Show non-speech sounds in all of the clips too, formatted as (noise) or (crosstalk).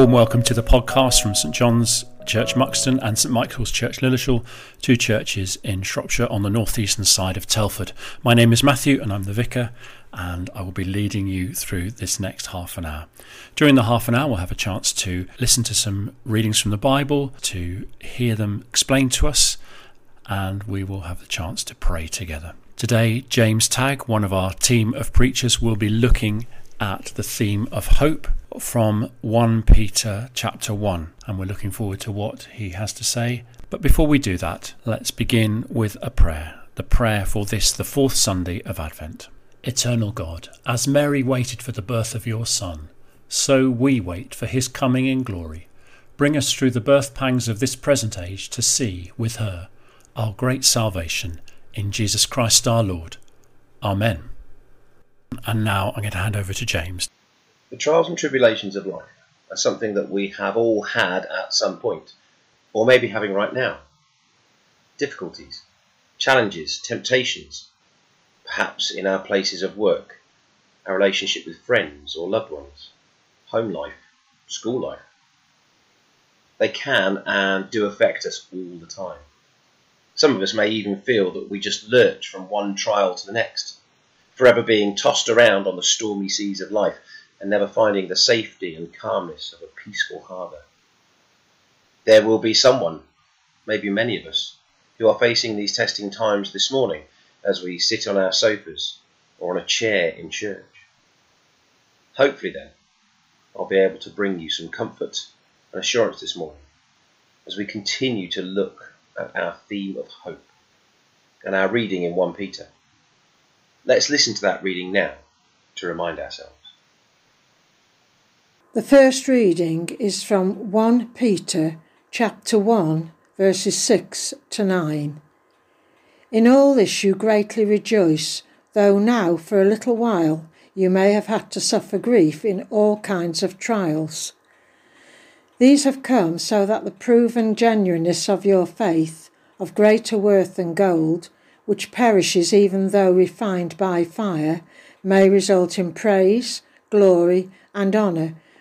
Warm welcome to the podcast from St John's Church Muxton and St Michael's Church Lilleshall, two churches in Shropshire on the northeastern side of Telford. My name is Matthew and I'm the vicar, and I will be leading you through this next half an hour. During the half an hour, we'll have a chance to listen to some readings from the Bible, to hear them explained to us, and we will have the chance to pray together. Today, James Tagg, one of our team of preachers, will be looking at the theme of hope from 1 Peter chapter 1, and we're looking forward to what he has to say. But before we do that, let's begin with a prayer, the prayer for this, the fourth Sunday of Advent. Eternal God, as Mary waited for the birth of your Son, so we wait for his coming in glory. Bring us through the birth pangs of this present age to see, with her, our great salvation in Jesus Christ our Lord. Amen. And now I'm going to hand over to James. The trials and tribulations of life are something that we have all had at some point, or maybe having right now. Difficulties, challenges, temptations, perhaps in our places of work, our relationship with friends or loved ones, home life, school life. They can and do affect us all the time. Some of us may even feel that we just lurch from one trial to the next, forever being tossed around on the stormy seas of life and never finding the safety and calmness of a peaceful harbour. There will be someone, maybe many of us, who are facing these testing times this morning as we sit on our sofas or on a chair in church. Hopefully, then, I'll be able to bring you some comfort and assurance this morning as we continue to look at our theme of hope and our reading in 1 Peter. Let's listen to that reading now to remind ourselves. The first reading is from 1 Peter chapter 1 verses 6 to 9. In all this you greatly rejoice, though now for a little while you may have had to suffer grief in all kinds of trials. These have come so that the proven genuineness of your faith, of greater worth than gold, which perishes even though refined by fire, may result in praise, glory, and honour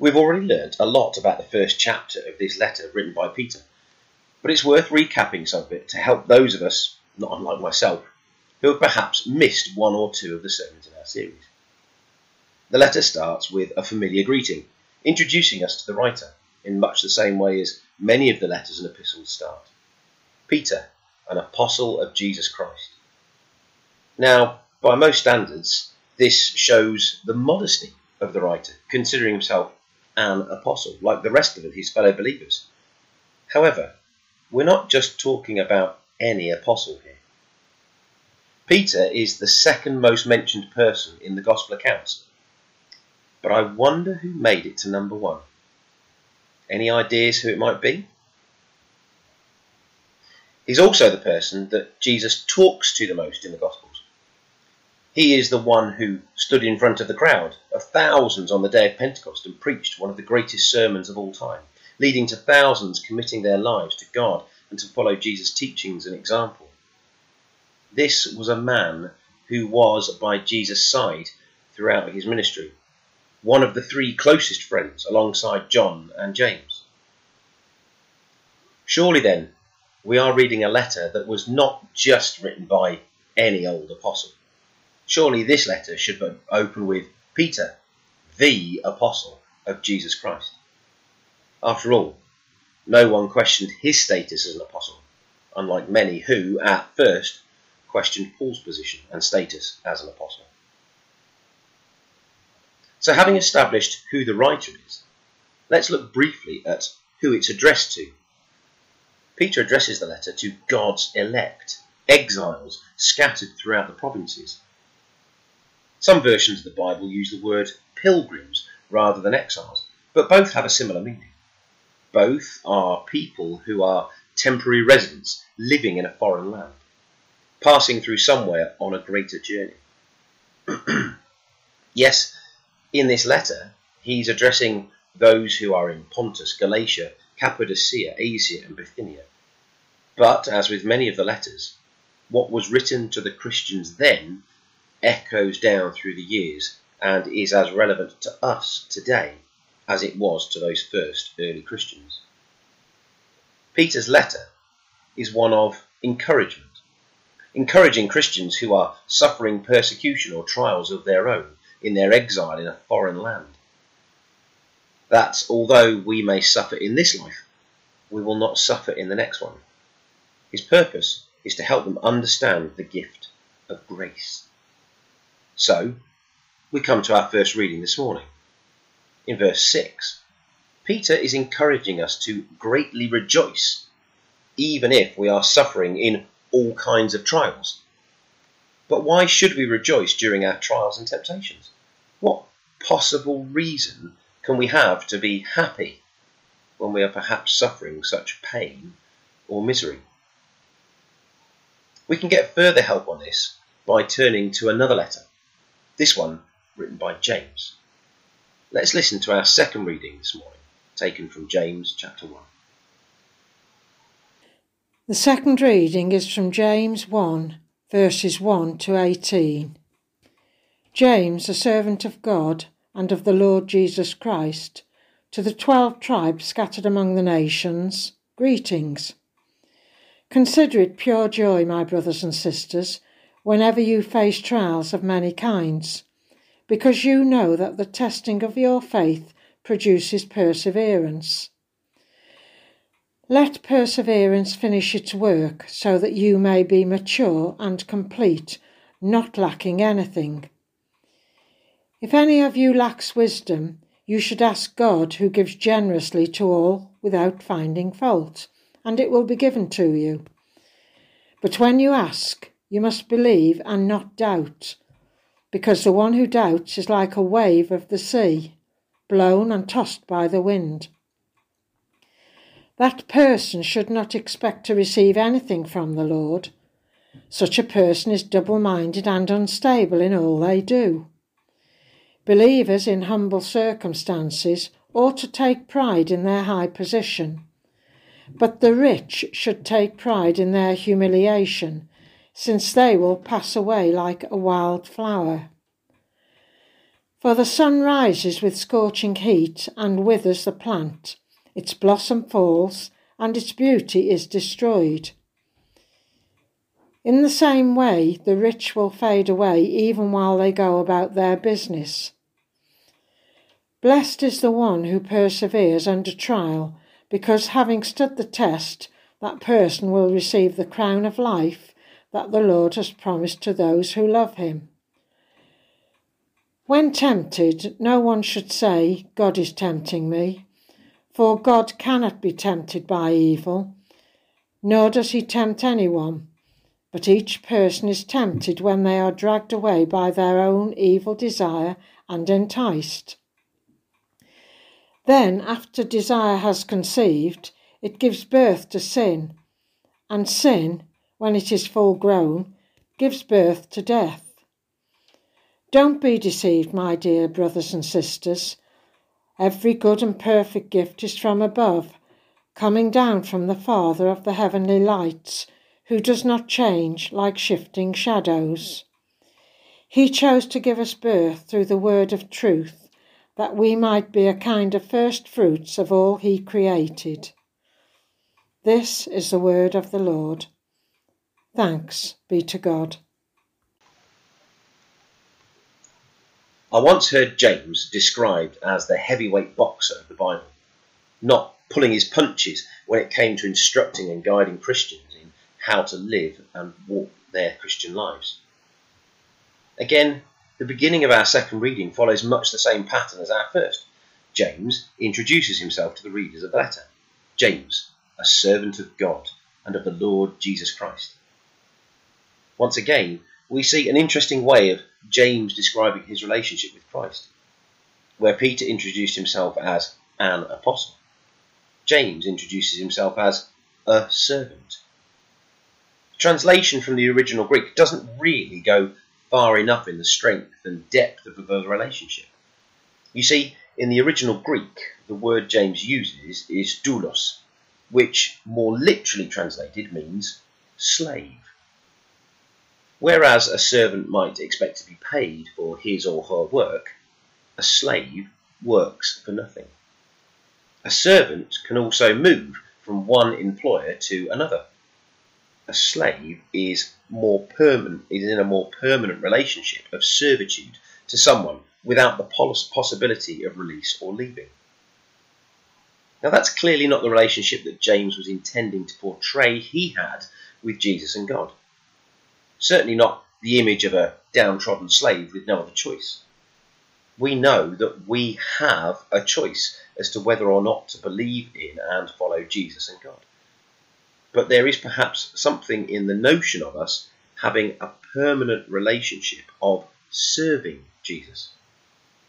We've already learnt a lot about the first chapter of this letter written by Peter, but it's worth recapping some of it to help those of us, not unlike myself, who have perhaps missed one or two of the sermons in our series. The letter starts with a familiar greeting, introducing us to the writer in much the same way as many of the letters and epistles start. Peter, an apostle of Jesus Christ. Now, by most standards, this shows the modesty of the writer, considering himself an apostle, like the rest of his fellow believers. However, we're not just talking about any apostle here. Peter is the second most mentioned person in the Gospel accounts, but I wonder who made it to number one. Any ideas who it might be? He's also the person that Jesus talks to the most in the Gospels. He is the one who stood in front of the crowd of thousands on the day of Pentecost and preached one of the greatest sermons of all time, leading to thousands committing their lives to God and to follow Jesus' teachings and example. This was a man who was by Jesus' side throughout his ministry, one of the three closest friends alongside John and James. Surely then, we are reading a letter that was not just written by any old apostle. Surely this letter should open with Peter, the apostle of Jesus Christ. After all, no one questioned his status as an apostle, unlike many who, at first, questioned Paul's position and status as an apostle. So, having established who the writer is, let's look briefly at who it's addressed to. Peter addresses the letter to God's elect, exiles scattered throughout the provinces. Some versions of the Bible use the word pilgrims rather than exiles, but both have a similar meaning. Both are people who are temporary residents living in a foreign land, passing through somewhere on a greater journey. (clears throat) yes, in this letter, he's addressing those who are in Pontus, Galatia, Cappadocia, Asia, and Bithynia. But, as with many of the letters, what was written to the Christians then echoes down through the years and is as relevant to us today as it was to those first early Christians. Peter's letter is one of encouragement, encouraging Christians who are suffering persecution or trials of their own in their exile in a foreign land. That although we may suffer in this life, we will not suffer in the next one. His purpose is to help them understand the gift of grace. So, we come to our first reading this morning. In verse 6, Peter is encouraging us to greatly rejoice, even if we are suffering in all kinds of trials. But why should we rejoice during our trials and temptations? What possible reason can we have to be happy when we are perhaps suffering such pain or misery? We can get further help on this by turning to another letter, this one written by James. Let's listen to our second reading this morning, taken from James chapter 1. The second reading is from James 1, verses 1 to 18. James, a servant of God and of the Lord Jesus Christ, to the twelve tribes scattered among the nations, greetings. Consider it pure joy, my brothers and sisters, whenever you face trials of many kinds, because you know that the testing of your faith produces perseverance. Let perseverance finish its work so that you may be mature and complete, not lacking anything. If any of you lacks wisdom, you should ask God, who gives generously to all without finding fault and it will be given to you. But when you ask, you must believe and not doubt, because the one who doubts is like a wave of the sea, blown and tossed by the wind. That person should not expect to receive anything from the Lord. Such a person is double minded and unstable in all they do. Believers in humble circumstances ought to take pride in their high position but the rich should take pride in their humiliation, since they will pass away like a wild flower. For the sun rises with scorching heat and withers the plant, its blossom falls, and its beauty is destroyed. In the same way, the rich will fade away even while they go about their business. Blessed is the one who perseveres under trial because having stood the test, that person will receive the crown of life that the Lord has promised to those who love him. When tempted, no one should say, God is tempting me, for God cannot be tempted by evil, nor does he tempt anyone. But each person is tempted when they are dragged away by their own evil desire and enticed. Then, after desire has conceived, it gives birth to sin, and sin, when it is full grown, gives birth to death. Don't be deceived, my dear brothers and sisters. Every good and perfect gift is from above, coming down from the Father of the heavenly lights, who does not change like shifting shadows. He chose to give us birth through the word of truth that we might be a kind of first fruits of all he created. This is the word of the Lord. Thanks be to God. I once heard James described as the heavyweight boxer of the Bible, not pulling his punches when it came to instructing and guiding Christians in how to live and walk their Christian lives. Again, the beginning of our second reading follows much the same pattern as our first. James introduces himself to the readers of the letter. James, a servant of God and of the Lord Jesus Christ. Once again, we see an interesting way of James describing his relationship with Christ, where Peter introduced himself as an apostle. James introduces himself as a servant. Translation from the original Greek doesn't really go far enough in the strength and depth of the relationship. You see, in the original Greek, the word James uses is doulos, which more literally translated means slave. Whereas a servant might expect to be paid for his or her work, a slave works for nothing. A servant can also move from one employer to another. A slave is more permanent is in a more permanent relationship of servitude to someone without the possibility of release or leaving. Now that's clearly not the relationship that James was intending to portray he had with Jesus and God. Certainly not the image of a downtrodden slave with no other choice we know that we have a choice as to whether or not to believe in and follow Jesus and God. But there is perhaps something in the notion of us having a permanent relationship of serving Jesus.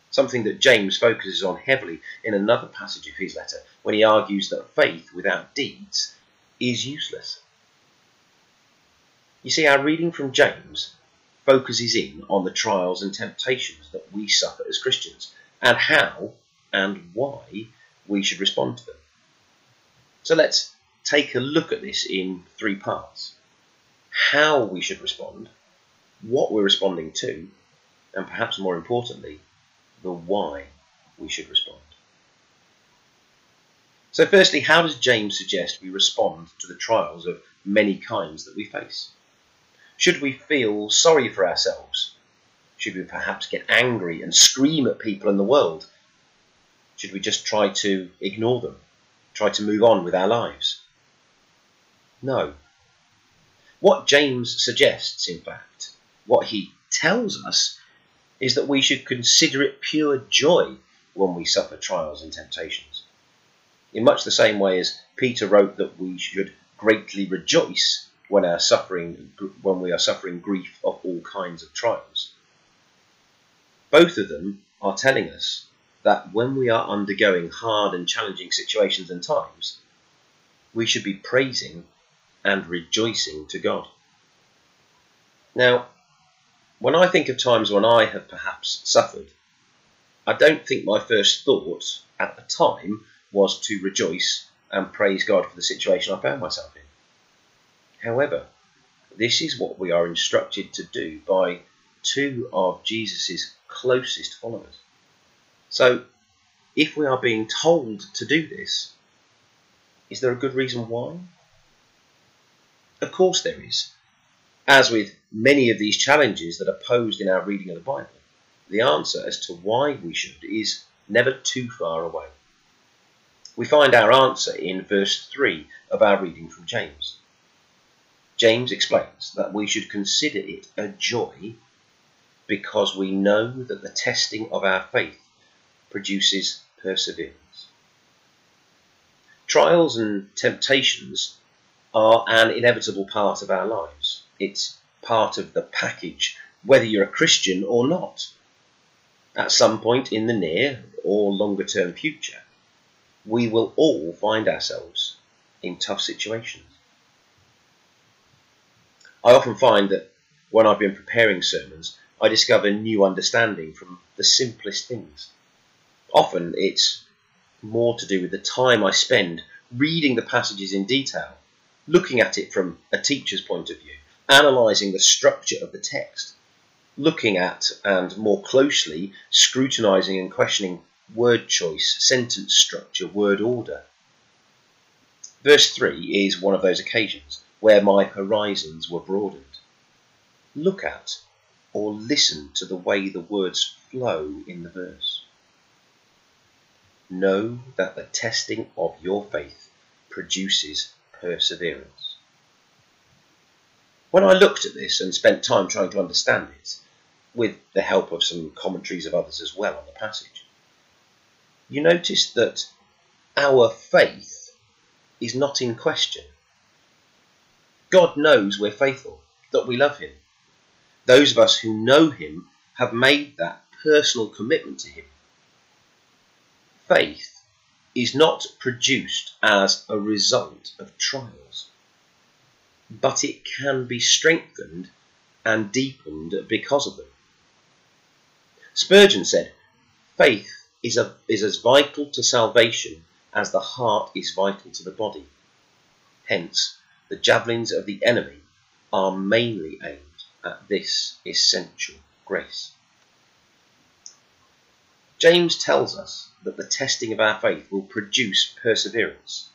Something that James focuses on heavily in another passage of his letter when he argues that faith without deeds is useless. You see, our reading from James focuses in on the trials and temptations that we suffer as Christians and how and why we should respond to them. So let's take a look at this in three parts how we should respond, what we're responding to, and perhaps more importantly, the why we should respond. So, firstly, how does James suggest we respond to the trials of many kinds that we face? Should we feel sorry for ourselves? Should we perhaps get angry and scream at people in the world? Should we just try to ignore them? Try to move on with our lives? No. What James suggests, in fact, what he tells us, is that we should consider it pure joy when we suffer trials and temptations. In much the same way as Peter wrote that we should greatly rejoice when suffering when we are suffering grief of all kinds of trials. Both of them are telling us that when we are undergoing hard and challenging situations and times, we should be praising and rejoicing to God. Now, when I think of times when I have perhaps suffered, I don't think my first thought at the time was to rejoice and praise God for the situation I found myself in. However, this is what we are instructed to do by two of Jesus' closest followers. So, if we are being told to do this, is there a good reason why? Of course, there is. As with many of these challenges that are posed in our reading of the Bible, the answer as to why we should is never too far away. We find our answer in verse 3 of our reading from James. James explains that we should consider it a joy because we know that the testing of our faith produces perseverance. Trials and temptations are an inevitable part of our lives. It's part of the package, whether you're a Christian or not. At some point in the near or longer term future, we will all find ourselves in tough situations. I often find that when I've been preparing sermons, I discover new understanding from the simplest things. Often it's more to do with the time I spend reading the passages in detail, looking at it from a teacher's point of view, analysing the structure of the text, looking at and more closely scrutinising and questioning word choice, sentence structure, word order. Verse 3 is one of those occasions where my horizons were broadened. Look at or listen to the way the words flow in the verse. Know that the testing of your faith produces perseverance. When I looked at this and spent time trying to understand it, with the help of some commentaries of others as well on the passage, you notice that our faith is not in question. God knows we're faithful, that we love Him. Those of us who know Him have made that personal commitment to Him. Faith is not produced as a result of trials, but it can be strengthened and deepened because of them. Spurgeon said, Faith is, a, is as vital to salvation as the heart is vital to the body. Hence, the javelins of the enemy are mainly aimed at this essential grace. James tells us that the testing of our faith will produce perseverance.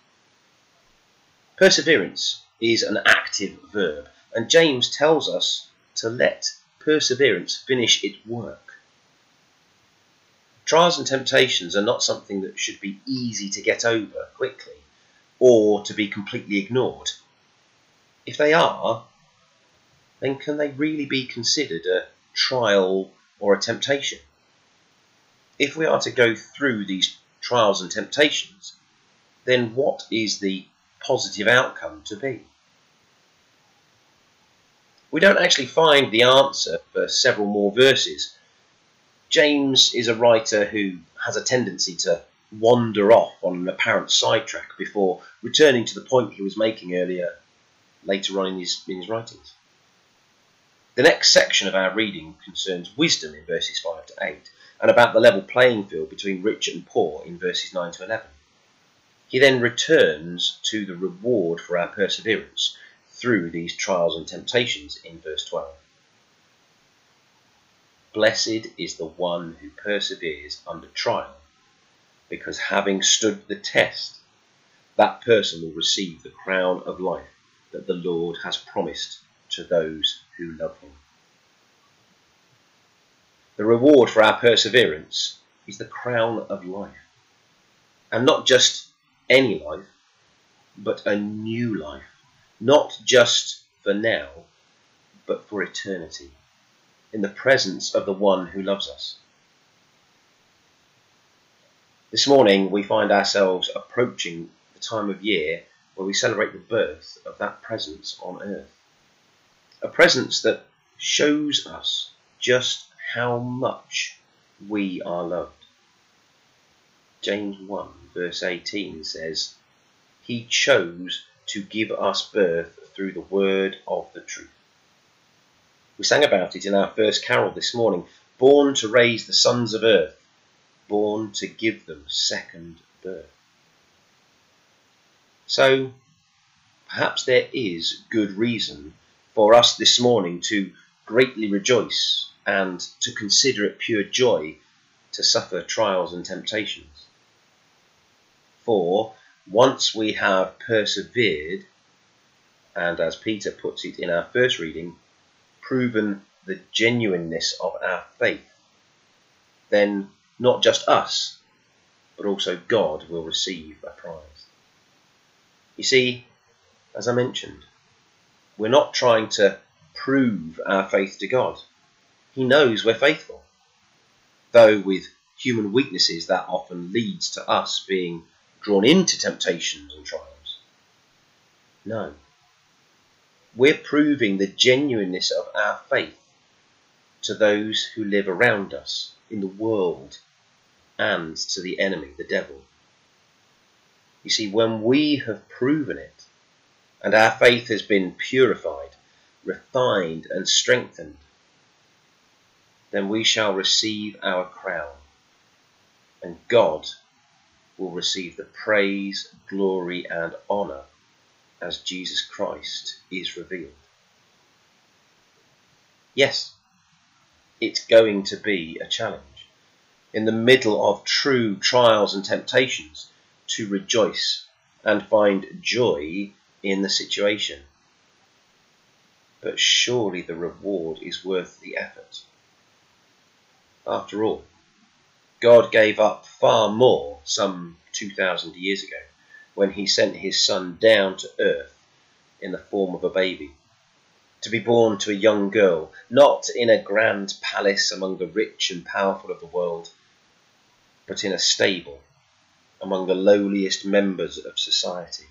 Perseverance is an active verb, and James tells us to let perseverance finish its work. Trials and temptations are not something that should be easy to get over quickly or to be completely ignored. If they are, then can they really be considered a trial or a temptation? If we are to go through these trials and temptations, then what is the positive outcome to be? We don't actually find the answer for several more verses James is a writer who has a tendency to wander off on an apparent sidetrack before returning to the point he was making earlier, later on in his, in his writings. The next section of our reading concerns wisdom in verses 5 to 8 and about the level playing field between rich and poor in verses 9 to 11. He then returns to the reward for our perseverance through these trials and temptations in verse 12. Blessed is the one who perseveres under trial, because having stood the test, that person will receive the crown of life that the Lord has promised to those who love him. The reward for our perseverance is the crown of life. And not just any life, but a new life. Not just for now, but for eternity in the presence of the one who loves us. This morning we find ourselves approaching the time of year where we celebrate the birth of that presence on earth. A presence that shows us just how much we are loved. James 1 verse 18 says, He chose to give us birth through the word of the truth. We sang about it in our first carol this morning. Born to raise the sons of earth, born to give them second birth. So, perhaps there is good reason for us this morning to greatly rejoice and to consider it pure joy to suffer trials and temptations. For once we have persevered, and as Peter puts it in our first reading, proven the genuineness of our faith, then not just us, but also God will receive a prize. You see, as I mentioned, we're not trying to prove our faith to God. He knows we're faithful, though with human weaknesses that often leads to us being drawn into temptations and trials. No, we're proving the genuineness of our faith to those who live around us in the world and to the enemy, the devil. You see, when we have proven it and our faith has been purified, refined, and strengthened, then we shall receive our crown, and God will receive the praise, glory, and honour as Jesus Christ is revealed. Yes, it's going to be a challenge in the middle of true trials and temptations to rejoice and find joy in the situation. But surely the reward is worth the effort. After all, God gave up far more some 2,000 years ago when he sent his son down to earth in the form of a baby, to be born to a young girl, not in a grand palace among the rich and powerful of the world, but in a stable among the lowliest members of society.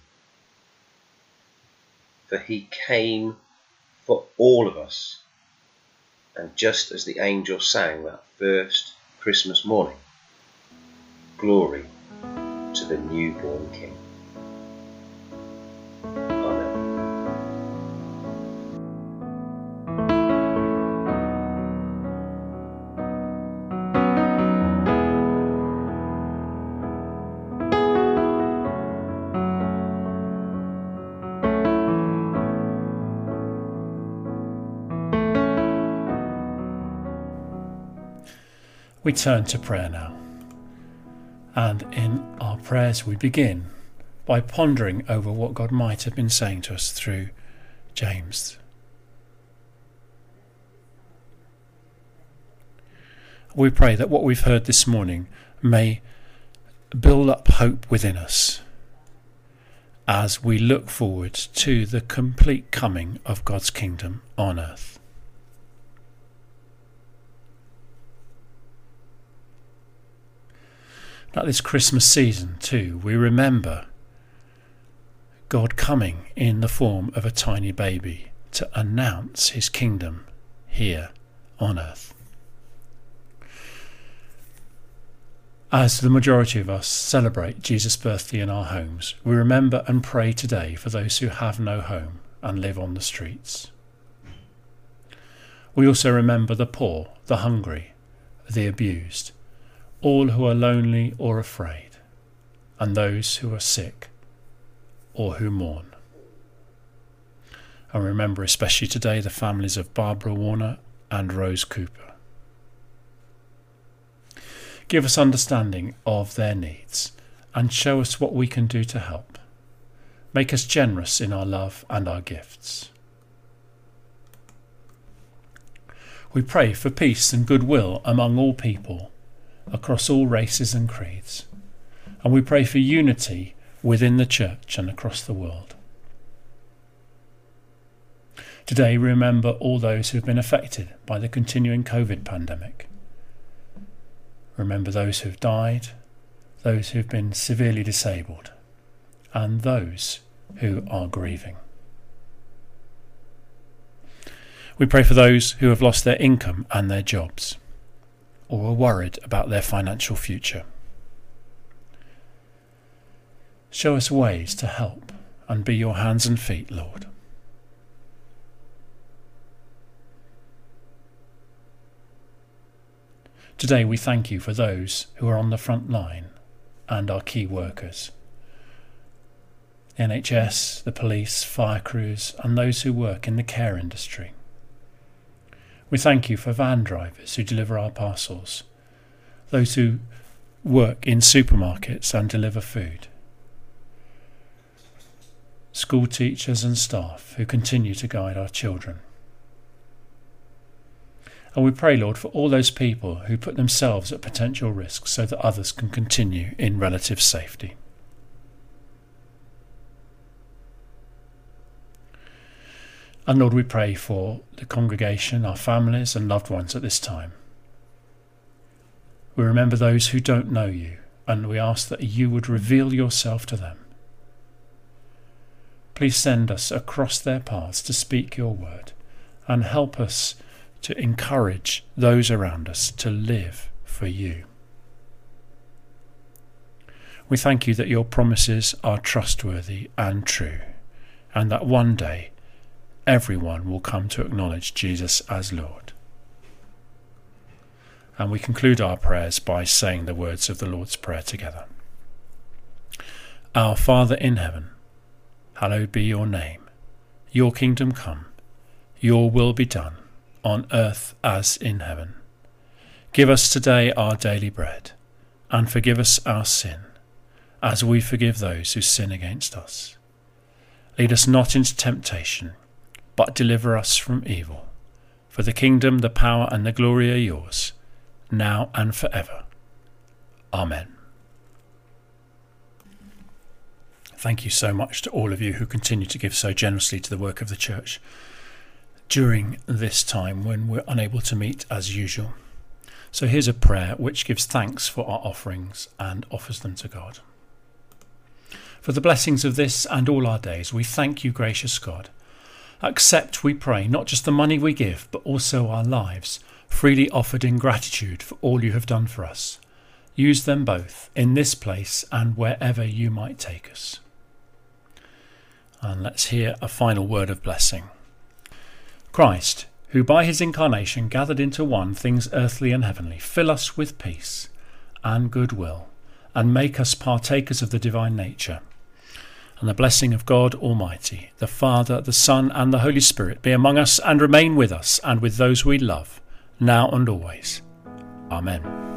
For he came for all of us, and just as the angel sang that first Christmas morning, glory to the newborn King. We turn to prayer now. And in our prayers, we begin by pondering over what God might have been saying to us through James. We pray that what we've heard this morning may build up hope within us as we look forward to the complete coming of God's kingdom on earth. At this Christmas season, too, we remember God coming in the form of a tiny baby to announce his kingdom here on earth. As the majority of us celebrate Jesus' birthday in our homes, we remember and pray today for those who have no home and live on the streets. We also remember the poor, the hungry, the abused, all who are lonely or afraid, and those who are sick or who mourn. And remember especially today the families of Barbara Warner and Rose Cooper. Give us understanding of their needs and show us what we can do to help. Make us generous in our love and our gifts. We pray for peace and goodwill among all people across all races and creeds. And we pray for unity within the church and across the world. Today, remember all those who have been affected by the continuing COVID pandemic. Remember those who have died, those who have been severely disabled, and those who are grieving. We pray for those who have lost their income and their jobs or are worried about their financial future. Show us ways to help and be your hands and feet, Lord. Today we thank you for those who are on the front line and our key workers. NHS, the police, fire crews, and those who work in the care industry. We thank you for van drivers who deliver our parcels, those who work in supermarkets and deliver food, school teachers and staff who continue to guide our children. And we pray, Lord, for all those people who put themselves at potential risk so that others can continue in relative safety. And Lord, we pray for the congregation, our families, and loved ones at this time. We remember those who don't know you, and we ask that you would reveal yourself to them. Please send us across their paths to speak your word, and help us to encourage those around us to live for you. We thank you that your promises are trustworthy and true, and that one day everyone will come to acknowledge Jesus as Lord. And we conclude our prayers by saying the words of the Lord's Prayer together. Our Father in heaven, hallowed be your name. Your kingdom come, your will be done, on earth as in heaven. Give us today our daily bread, and forgive us our sin, as we forgive those who sin against us. Lead us not into temptation but deliver us from evil. For the kingdom, the power, and the glory are yours, now and forever. Amen. Thank you so much to all of you who continue to give so generously to the work of the church during this time when we're unable to meet as usual. So here's a prayer which gives thanks for our offerings and offers them to God. For the blessings of this and all our days, we thank you, gracious God Accept, we pray, not just the money we give, but also our lives, freely offered in gratitude for all you have done for us. Use them both in this place and wherever you might take us. And let's hear a final word of blessing. Christ, who by his incarnation gathered into one things earthly and heavenly, fill us with peace and goodwill, and make us partakers of the divine nature. And the blessing of God Almighty, the Father, the Son, and the Holy Spirit be among us and remain with us and with those we love, now and always. Amen.